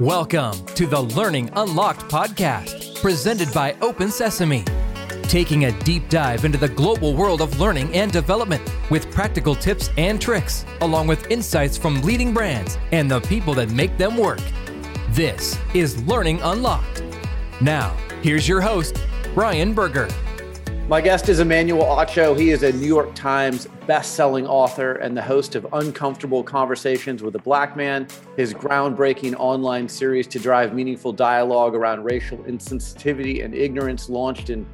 Welcome to the Learning Unlocked podcast, presented by Open Sesame. Taking a deep dive into the global world of learning and development with practical tips and tricks, along with insights from leading brands and the people that make them work. This is Learning Unlocked. Now, here's your host, Brian Berger. My guest is Emmanuel Acho. He is a New York Times best-selling author and the host of Uncomfortable Conversations with a Black Man, his groundbreaking online series to drive meaningful dialogue around racial insensitivity and ignorance launched in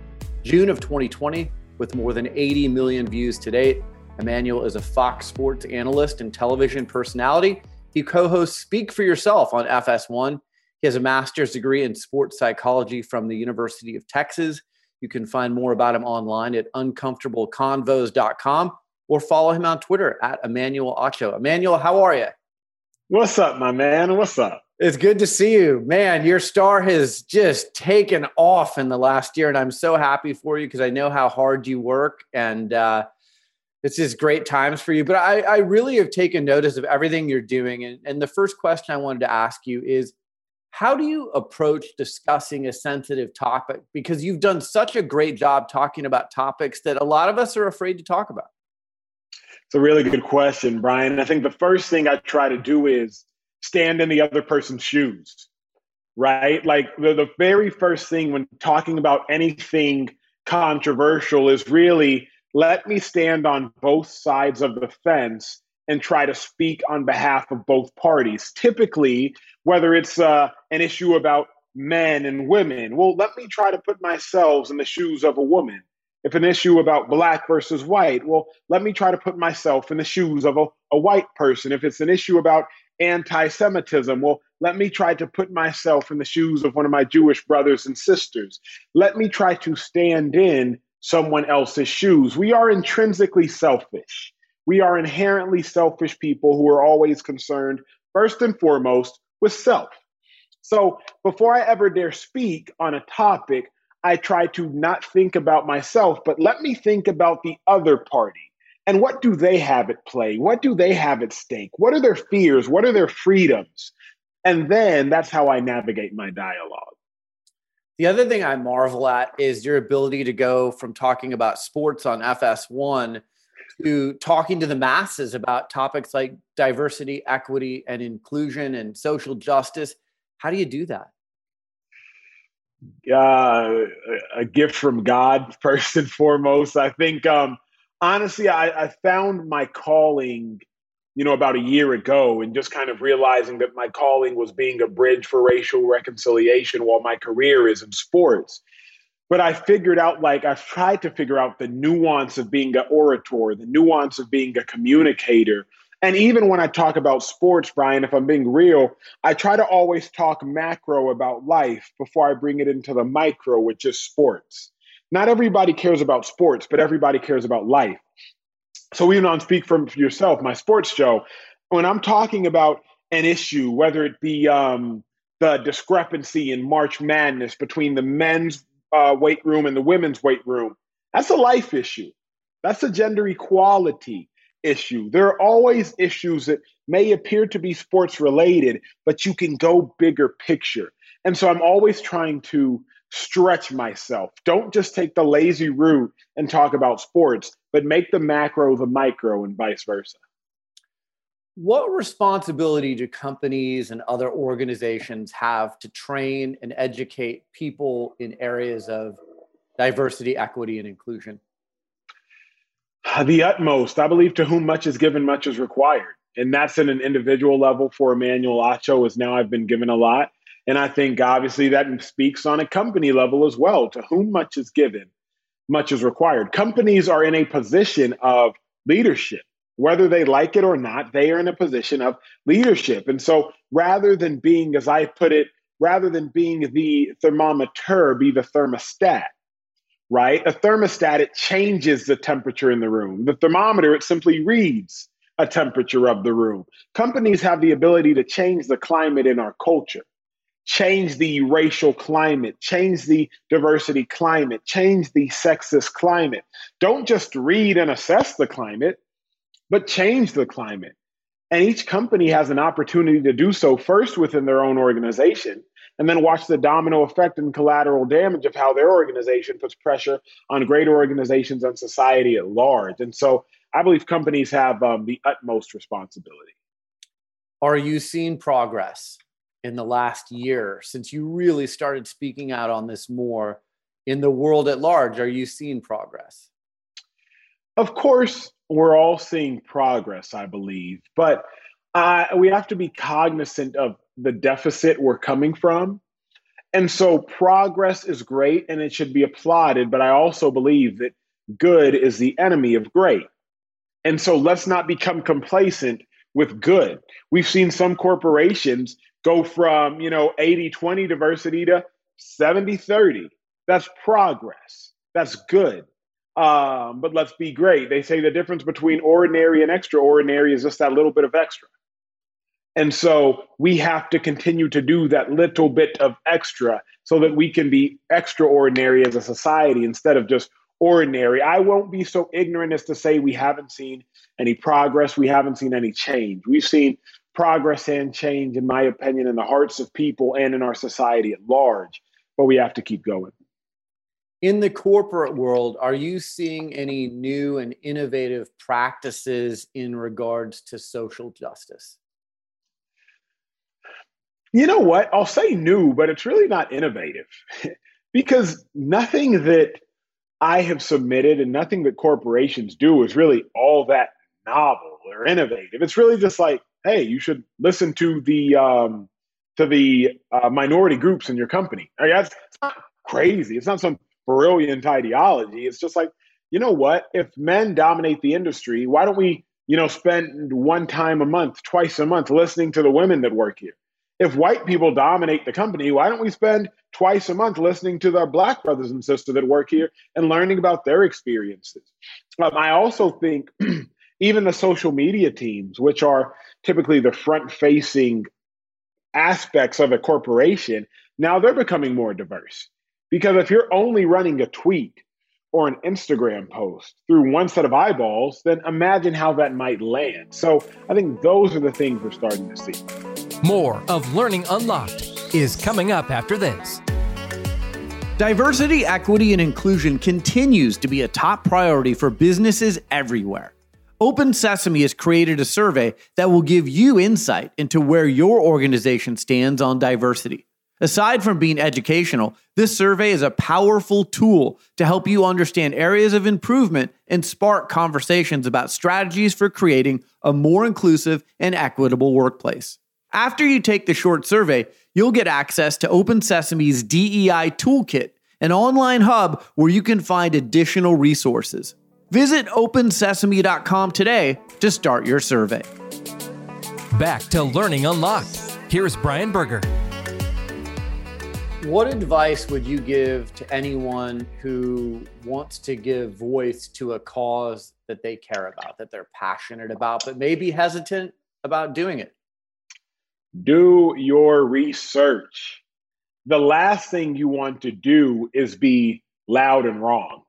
June of 2020 with more than 80 million views to date. Emmanuel is a Fox Sports analyst and television personality. He co-hosts Speak for Yourself on FS1. He has a master's degree in sports psychology from the University of Texas you can find more about him online at uncomfortableconvos.com or follow him on Twitter at Emmanuel Acho. Emmanuel, how are you? What's up, my man? What's up? It's good to see you. Man, your star has just taken off in the last year, and I'm so happy for you because I know how hard you work and uh, it's just great times for you. But I, I really have taken notice of everything you're doing. And, and the first question I wanted to ask you is how do you approach discussing a sensitive topic? Because you've done such a great job talking about topics that a lot of us are afraid to talk about. It's a really good question, Brian. I think the first thing I try to do is stand in the other person's shoes, right? Like the, the very first thing when talking about anything controversial is really let me stand on both sides of the fence and try to speak on behalf of both parties. Typically, whether it's uh, an issue about men and women, well, let me try to put myself in the shoes of a woman. If an issue about black versus white, well, let me try to put myself in the shoes of a, a white person. If it's an issue about anti Semitism, well, let me try to put myself in the shoes of one of my Jewish brothers and sisters. Let me try to stand in someone else's shoes. We are intrinsically selfish. We are inherently selfish people who are always concerned, first and foremost, with self. So before I ever dare speak on a topic, I try to not think about myself, but let me think about the other party. And what do they have at play? What do they have at stake? What are their fears? What are their freedoms? And then that's how I navigate my dialogue. The other thing I marvel at is your ability to go from talking about sports on FS1 to talking to the masses about topics like diversity, equity, and inclusion and social justice. How do you do that? Uh, a gift from God, first and foremost. I think, um, honestly, I, I found my calling, you know, about a year ago, and just kind of realizing that my calling was being a bridge for racial reconciliation while my career is in sports but I figured out like I've tried to figure out the nuance of being an orator, the nuance of being a communicator. And even when I talk about sports, Brian, if I'm being real, I try to always talk macro about life before I bring it into the micro, which is sports. Not everybody cares about sports, but everybody cares about life. So even on Speak for Yourself, my sports show, when I'm talking about an issue, whether it be um, the discrepancy in March Madness between the men's uh, weight room and the women's weight room. That's a life issue. That's a gender equality issue. There are always issues that may appear to be sports related, but you can go bigger picture. And so I'm always trying to stretch myself. Don't just take the lazy route and talk about sports, but make the macro the micro and vice versa. What responsibility do companies and other organizations have to train and educate people in areas of diversity, equity, and inclusion? The utmost. I believe to whom much is given, much is required. And that's in an individual level for Emmanuel Acho, as now I've been given a lot. And I think obviously that speaks on a company level as well. To whom much is given, much is required. Companies are in a position of leadership whether they like it or not, they are in a position of leadership. And so rather than being, as I put it, rather than being the thermometer, be the thermostat, right? A thermostat, it changes the temperature in the room. The thermometer, it simply reads a temperature of the room. Companies have the ability to change the climate in our culture, change the racial climate, change the diversity climate, change the sexist climate. Don't just read and assess the climate but change the climate. And each company has an opportunity to do so first within their own organization, and then watch the domino effect and collateral damage of how their organization puts pressure on greater organizations and society at large. And so I believe companies have um, the utmost responsibility. Are you seeing progress in the last year since you really started speaking out on this more in the world at large? Are you seeing progress? Of course, we're all seeing progress, I believe, but uh, we have to be cognizant of the deficit we're coming from. And so progress is great and it should be applauded, but I also believe that good is the enemy of great. And so let's not become complacent with good. We've seen some corporations go from, you know, 80-20 diversity to 70-30. That's progress. That's good. Um, but let's be great. They say the difference between ordinary and extraordinary is just that little bit of extra. And so we have to continue to do that little bit of extra so that we can be extraordinary as a society instead of just ordinary. I won't be so ignorant as to say we haven't seen any progress, we haven't seen any change. We've seen progress and change, in my opinion, in the hearts of people and in our society at large, but we have to keep going. In the corporate world, are you seeing any new and innovative practices in regards to social justice? You know what? I'll say new, but it's really not innovative because nothing that I have submitted and nothing that corporations do is really all that novel or innovative. It's really just like, hey, you should listen to the um, to the uh, minority groups in your company. I mean, that's it's not crazy. It's not some brilliant ideology. It's just like, you know what? If men dominate the industry, why don't we, you know, spend one time a month, twice a month listening to the women that work here? if white people dominate the company, why don't we spend twice a month listening to the black brothers and sisters that work here and learning about their experiences? Um, I also think even the social media teams, which are typically the front facing aspects of a corporation, now they're becoming more diverse. Because if you're only running a tweet or an Instagram post through one set of eyeballs, then imagine how that might land. So I think those are the things we're starting to see. More of Learning Unlocked is coming up after this. Diversity, equity, and inclusion continues to be a top priority for businesses everywhere. Open Sesame has created a survey that will give you insight into where your organization stands on diversity. Aside from being educational, this survey is a powerful tool to help you understand areas of improvement and spark conversations about strategies for creating a more inclusive and equitable workplace. After you take the short survey, you'll get access to Open Sesame's DEI Toolkit, an online hub where you can find additional resources. Visit opensesame.com today to start your survey. Back to Learning Unlocked. Here's Brian Berger. What advice would you give to anyone who wants to give voice to a cause that they care about, that they're passionate about, but maybe hesitant about doing it? do your research. The last thing you want to do is be loud and wrong.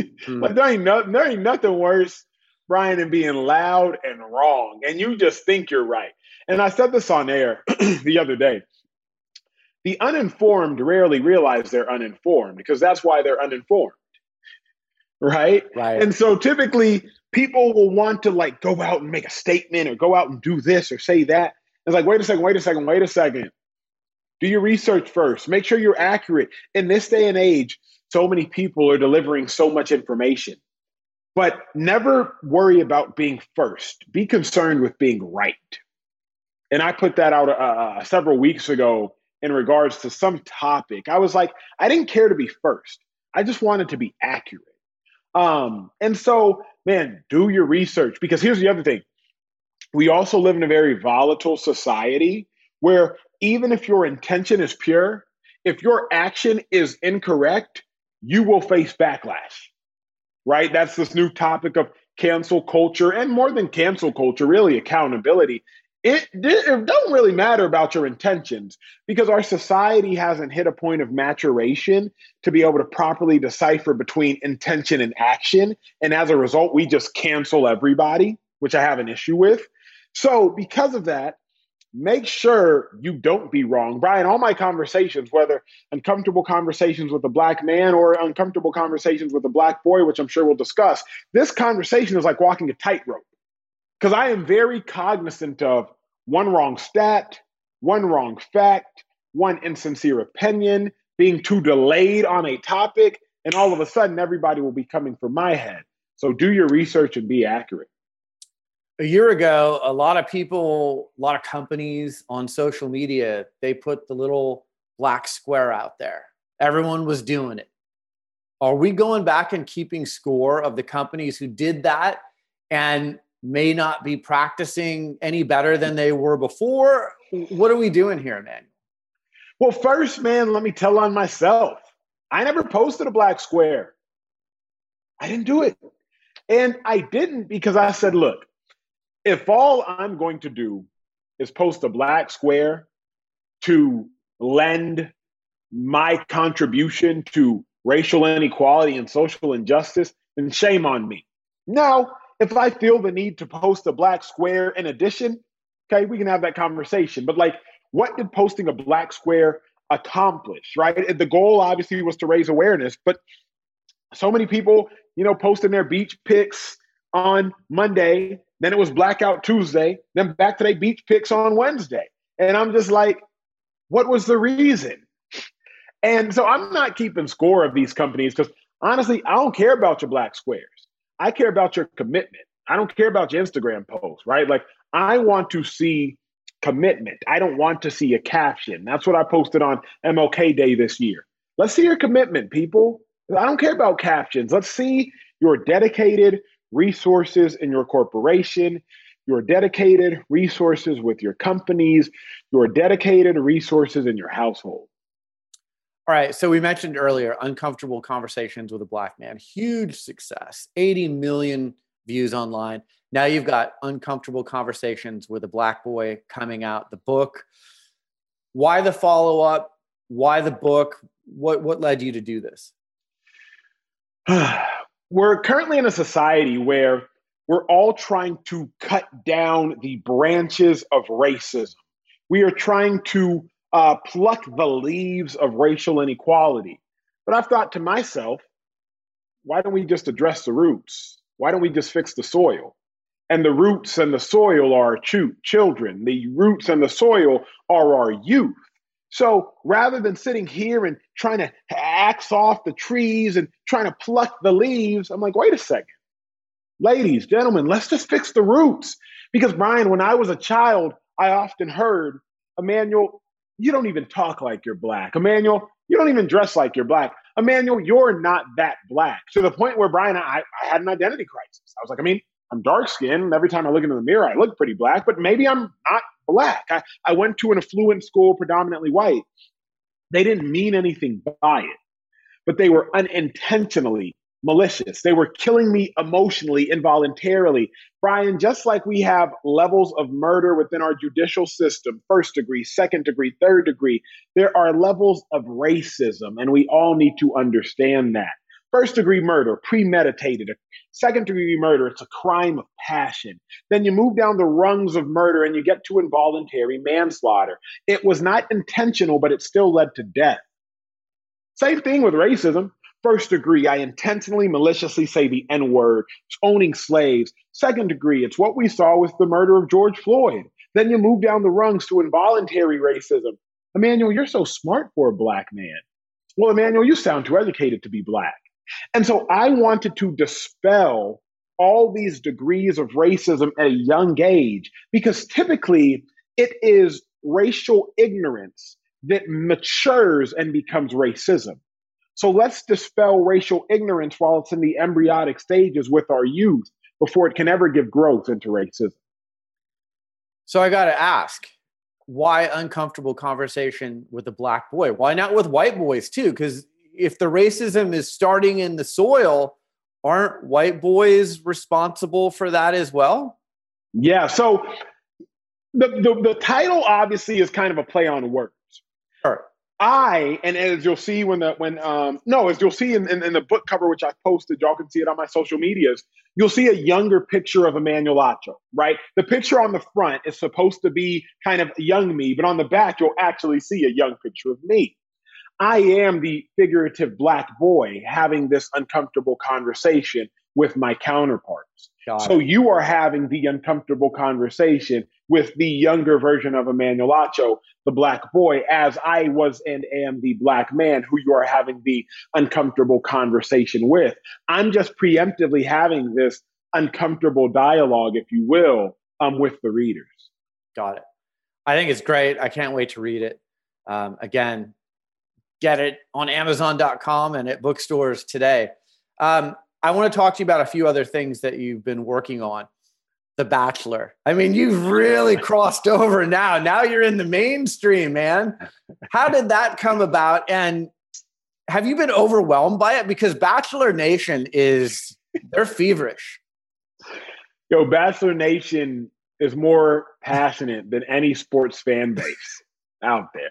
mm. like there ain't no, there ain't nothing worse, Brian, than being loud and wrong, and you just think you're right. And I said this on air the other day. The uninformed rarely realize they're uninformed because that's why they're uninformed. Right? Right. And so typically people will want to like go out and make a statement or go out and do this or say that. It's like, wait a second, wait a second, wait a second. Do your research first. Make sure you're accurate. In this day and age, so many people are delivering so much information. But never worry about being first. Be concerned with being right. And I put that out uh, uh several weeks ago in regards to some topic. I was like, I didn't care to be first. I just wanted to be accurate. Um, and so, man, do your research because here's the other thing we also live in a very volatile society where even if your intention is pure, if your action is incorrect, you will face backlash. Right? That's this new topic of cancel culture and more than cancel culture, really accountability. It, it don't really matter about your intentions because our society hasn't hit a point of maturation to be able to properly decipher between intention and action. And as a result, we just cancel everybody, which I have an issue with. So, because of that, make sure you don't be wrong. Brian, all my conversations, whether uncomfortable conversations with a black man or uncomfortable conversations with a black boy, which I'm sure we'll discuss, this conversation is like walking a tightrope because I am very cognizant of one wrong stat, one wrong fact, one insincere opinion, being too delayed on a topic, and all of a sudden everybody will be coming for my head. So do your research and be accurate a year ago, a lot of people, a lot of companies on social media, they put the little black square out there. Everyone was doing it. Are we going back and keeping score of the companies who did that and may not be practicing any better than they were before? What are we doing here, man? Well, first, man, let me tell on myself. I never posted a black square. I didn't do it. And I didn't because I said, look, if all I'm going to do is post a black square to lend my contribution to racial inequality and social injustice, then shame on me. Now, if I feel the need to post a black square in addition, okay, we can have that conversation. But like, what did posting a black square accomplish, right? The goal obviously was to raise awareness, but so many people, you know, posting their beach pics on Monday then it was blackout Tuesday. Then back to their beach picks on Wednesday. And I'm just like, what was the reason? And so I'm not keeping score of these companies because honestly, I don't care about your black squares. I care about your commitment. I don't care about your Instagram post, right? Like I want to see commitment. I don't want to see a caption. That's what I posted on MLK Day this year. Let's see your commitment, people. I don't care about captions. Let's see your dedicated, resources in your corporation, your dedicated resources with your companies, your dedicated resources in your household. All right. So we mentioned earlier uncomfortable conversations with a black man, huge success, 80 million views online. Now you've got uncomfortable conversations with a black boy coming out, the book. Why the follow up? Why the book? What what led you to do this? we're currently in a society where we're all trying to cut down the branches of racism. We are trying to uh, pluck the leaves of racial inequality. But I've thought to myself, why don't we just address the roots? Why don't we just fix the soil? And the roots and the soil are ch- children. The roots and the soil are our youth. So rather than sitting here and trying to axe off the trees and trying to pluck the leaves, I'm like, wait a second. Ladies, gentlemen, let's just fix the roots. Because, Brian, when I was a child, I often heard, Emmanuel, you don't even talk like you're black. Emmanuel, you don't even dress like you're black. Emmanuel, you're not that black. To the point where, Brian, I, I had an identity crisis. I was like, I mean, I'm dark skinned. Every time I look into the mirror, I look pretty black, but maybe I'm not black. I, I went to an affluent school, predominantly white. They didn't mean anything by it, but they were unintentionally malicious. They were killing me emotionally, involuntarily. Brian, just like we have levels of murder within our judicial system first degree, second degree, third degree there are levels of racism, and we all need to understand that. First degree murder, premeditated. Second degree murder, it's a crime of passion. Then you move down the rungs of murder and you get to involuntary manslaughter. It was not intentional, but it still led to death. Same thing with racism. First degree, I intentionally, maliciously say the N word, owning slaves. Second degree, it's what we saw with the murder of George Floyd. Then you move down the rungs to involuntary racism. Emmanuel, you're so smart for a black man. Well, Emmanuel, you sound too educated to be black. And so I wanted to dispel all these degrees of racism at a young age because typically it is racial ignorance that matures and becomes racism. So let's dispel racial ignorance while it's in the embryonic stages with our youth before it can ever give growth into racism. So I got to ask, why uncomfortable conversation with a black boy? Why not with white boys too? Because if the racism is starting in the soil, aren't white boys responsible for that as well? Yeah. So the, the, the title obviously is kind of a play on words. I and as you'll see when the when um no as you'll see in, in, in, the book cover which I posted, y'all can see it on my social medias. You'll see a younger picture of Emmanuel Acho, right? The picture on the front is supposed to be kind of young me, but on the back you'll actually see a young picture of me. I am the figurative black boy having this uncomfortable conversation with my counterparts. so you are having the uncomfortable conversation with the younger version of Emmanuel Acho, the black boy, as I was and am the black man who you are having the uncomfortable conversation with. I'm just preemptively having this uncomfortable dialogue, if you will, um, with the readers. Got it. I think it's great. I can't wait to read it. Um, again, get it on Amazon.com and at bookstores today. Um, I want to talk to you about a few other things that you've been working on. The Bachelor. I mean, you've really crossed over now. Now you're in the mainstream, man. How did that come about? And have you been overwhelmed by it? Because Bachelor Nation is, they're feverish. Yo, Bachelor Nation is more passionate than any sports fan base out there.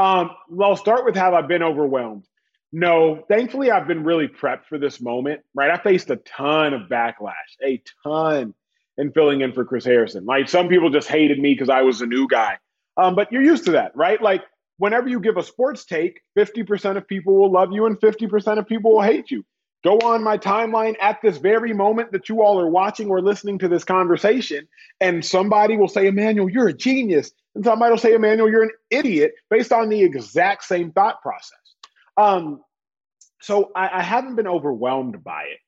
Um, well, I'll start with how I've been overwhelmed. No, thankfully, I've been really prepped for this moment, right? I faced a ton of backlash, a ton in filling in for Chris Harrison. Like some people just hated me because I was a new guy. Um, but you're used to that, right? Like whenever you give a sports take, 50% of people will love you and 50% of people will hate you. Go on my timeline at this very moment that you all are watching or listening to this conversation, and somebody will say, Emmanuel, you're a genius. And somebody will say, Emmanuel, you're an idiot based on the exact same thought process. Um, so I, I haven't been overwhelmed by it.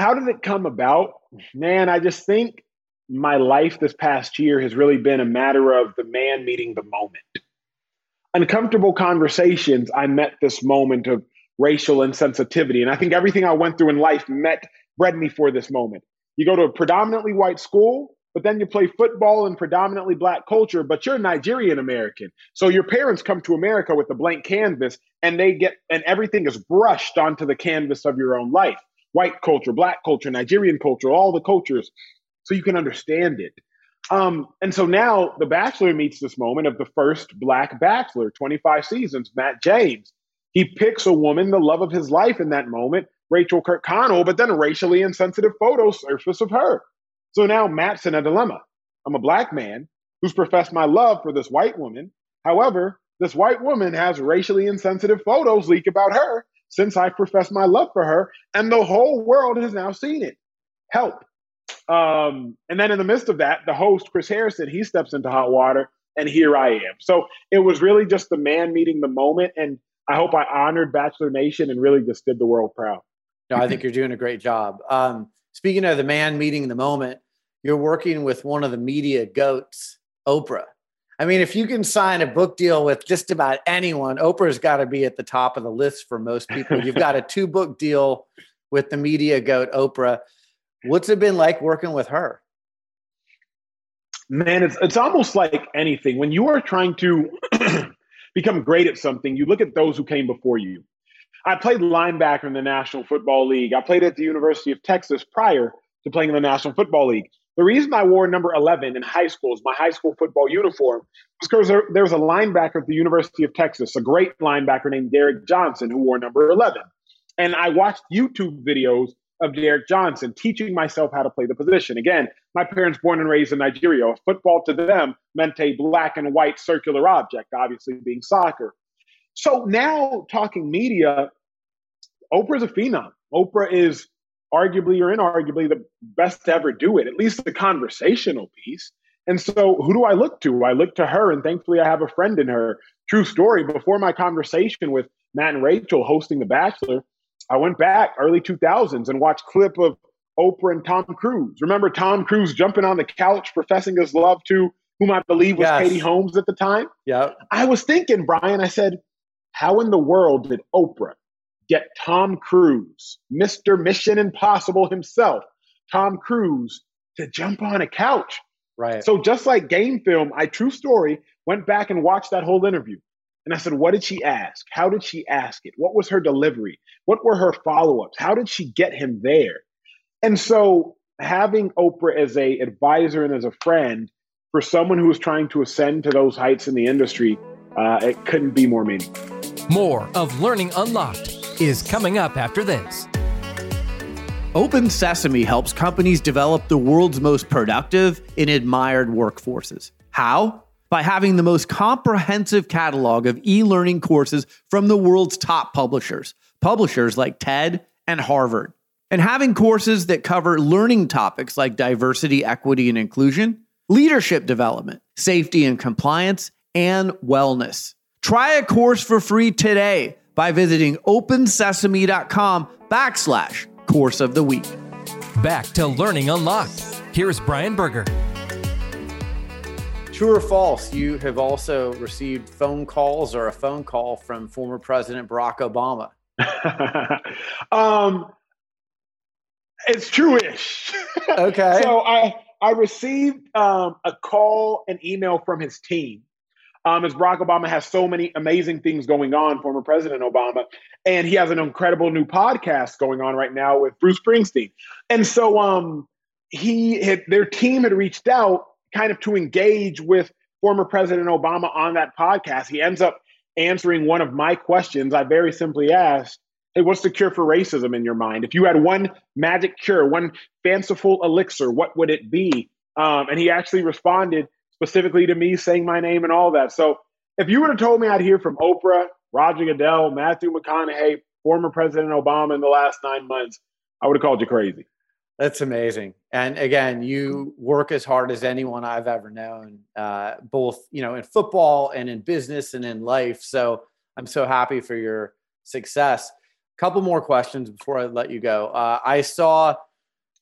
How did it come about? Man, I just think my life this past year has really been a matter of the man meeting the moment. Uncomfortable conversations, I met this moment of racial insensitivity. And I think everything I went through in life met, bred me for this moment. You go to a predominantly white school, but then you play football in predominantly black culture, but you're Nigerian American. So your parents come to America with a blank canvas and they get, and everything is brushed onto the canvas of your own life white culture, black culture, Nigerian culture, all the cultures, so you can understand it. Um, and so now The Bachelor meets this moment of the first black bachelor, 25 seasons, Matt James. He picks a woman, the love of his life in that moment, Rachel Kirkconnell, but then racially insensitive photos surface of her. So now Matt's in a dilemma. I'm a black man who's professed my love for this white woman. However, this white woman has racially insensitive photos leak about her since I professed my love for her, and the whole world has now seen it. Help. Um, and then in the midst of that, the host, Chris Harrison, he steps into hot water, and here I am. So it was really just the man meeting the moment, and I hope I honored Bachelor Nation and really just did the world proud. No, I think you're doing a great job. Um, Speaking of the man meeting the moment, you're working with one of the media goats, Oprah. I mean, if you can sign a book deal with just about anyone, Oprah's got to be at the top of the list for most people. You've got a two book deal with the media goat, Oprah. What's it been like working with her? Man, it's, it's almost like anything. When you are trying to become great at something, you look at those who came before you. I played linebacker in the National Football League. I played at the University of Texas prior to playing in the National Football League. The reason I wore number 11 in high school is my high school football uniform was because there, there was a linebacker at the University of Texas, a great linebacker named Derrick Johnson, who wore number 11. And I watched YouTube videos of Derrick Johnson teaching myself how to play the position. Again, my parents born and raised in Nigeria. Football to them meant a black and white circular object, obviously being soccer. So now talking media, Oprah's a phenom. Oprah is arguably or inarguably the best to ever do it, at least the conversational piece. And so who do I look to? I look to her, and thankfully I have a friend in her. True story. Before my conversation with Matt and Rachel hosting The Bachelor, I went back early 2000s and watched clip of Oprah and Tom Cruise. Remember Tom Cruise jumping on the couch professing his love to whom I believe was yes. Katie Holmes at the time? Yeah. I was thinking, Brian, I said, how in the world did Oprah get Tom Cruise, Mr. Mission Impossible himself, Tom Cruise, to jump on a couch? Right. So just like game film, I true story went back and watched that whole interview. And I said, what did she ask? How did she ask it? What was her delivery? What were her follow-ups? How did she get him there? And so having Oprah as a advisor and as a friend for someone who is trying to ascend to those heights in the industry, uh, it couldn't be more meaningful. More of Learning Unlocked is coming up after this. Open Sesame helps companies develop the world's most productive and admired workforces. How? By having the most comprehensive catalog of e learning courses from the world's top publishers, publishers like TED and Harvard, and having courses that cover learning topics like diversity, equity, and inclusion, leadership development, safety and compliance, and wellness. Try a course for free today by visiting opensesame.com backslash course of the week. Back to Learning Unlocked. Here's Brian Berger. True or false, you have also received phone calls or a phone call from former President Barack Obama. um, it's true-ish. Okay. so I I received um, a call, an email from his team. Um, as Barack Obama has so many amazing things going on, former President Obama, and he has an incredible new podcast going on right now with Bruce Springsteen. And so um, he had their team had reached out kind of to engage with former President Obama on that podcast. He ends up answering one of my questions. I very simply asked, Hey, what's the cure for racism in your mind? If you had one magic cure, one fanciful elixir, what would it be? Um, and he actually responded specifically to me saying my name and all that. So if you would have told me I'd hear from Oprah, Roger Goodell, Matthew McConaughey, former President Obama in the last nine months, I would have called you crazy. That's amazing. And again, you work as hard as anyone I've ever known, uh, both you know in football and in business and in life. So I'm so happy for your success. A couple more questions before I let you go. Uh, I saw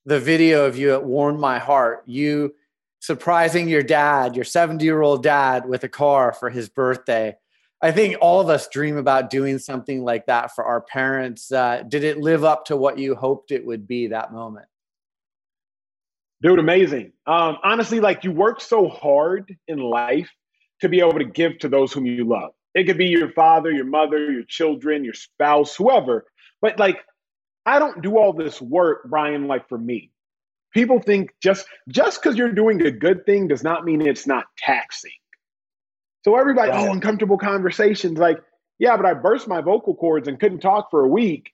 the video of you at Warm My Heart. You surprising your dad, your 70 year old dad, with a car for his birthday. I think all of us dream about doing something like that for our parents. Uh, did it live up to what you hoped it would be that moment? Dude, amazing. Um, honestly, like you work so hard in life to be able to give to those whom you love. It could be your father, your mother, your children, your spouse, whoever. But like, I don't do all this work, Brian, like for me. People think just just because you're doing a good thing does not mean it's not taxing. So everybody, right. oh, uncomfortable conversations. Like, yeah, but I burst my vocal cords and couldn't talk for a week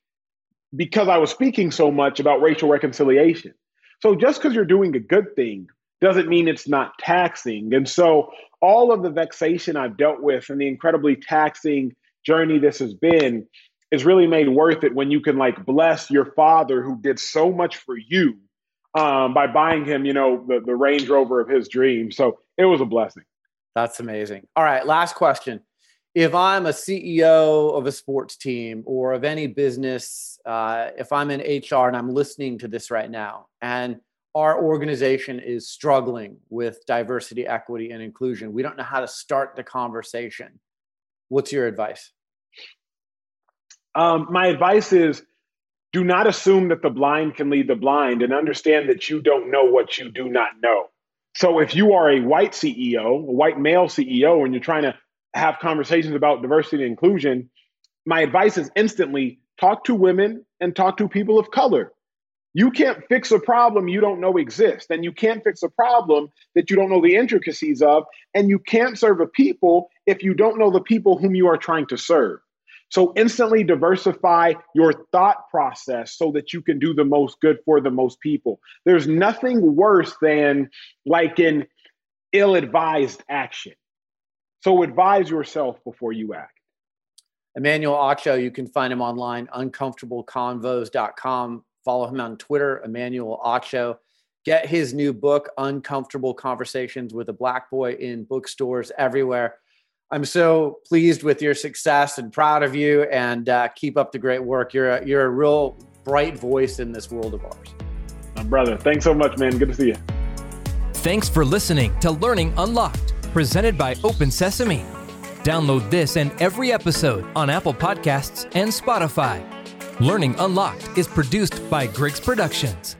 because I was speaking so much about racial reconciliation. So just because you're doing a good thing doesn't mean it's not taxing. And so all of the vexation I've dealt with and the incredibly taxing journey this has been is really made worth it when you can like bless your father who did so much for you um, by buying him, you know, the, the Range Rover of his dreams. So it was a blessing. That's amazing. All right, last question. If I'm a CEO of a sports team or of any business, uh, if I'm in HR and I'm listening to this right now, and our organization is struggling with diversity, equity, and inclusion, we don't know how to start the conversation. What's your advice? Um, my advice is do not assume that the blind can lead the blind and understand that you don't know what you do not know. So if you are a white CEO, a white male CEO, and you're trying to have conversations about diversity and inclusion, my advice is instantly talk to women and talk to people of color. You can't fix a problem you don't know exists, and you can't fix a problem that you don't know the intricacies of, and you can't serve a people if you don't know the people whom you are trying to serve. So instantly diversify your thought process so that you can do the most good for the most people. There's nothing worse than like an ill advised action. So advise yourself before you act. Emmanuel Acho, you can find him online, uncomfortableconvos.com. Follow him on Twitter, Emmanuel Acho. Get his new book, Uncomfortable Conversations with a Black Boy, in bookstores everywhere. I'm so pleased with your success and proud of you, and uh, keep up the great work. You're a, you're a real bright voice in this world of ours. My brother, thanks so much, man. Good to see you. Thanks for listening to Learning Unlocked, presented by Open Sesame. Download this and every episode on Apple Podcasts and Spotify. Learning Unlocked is produced by Griggs Productions.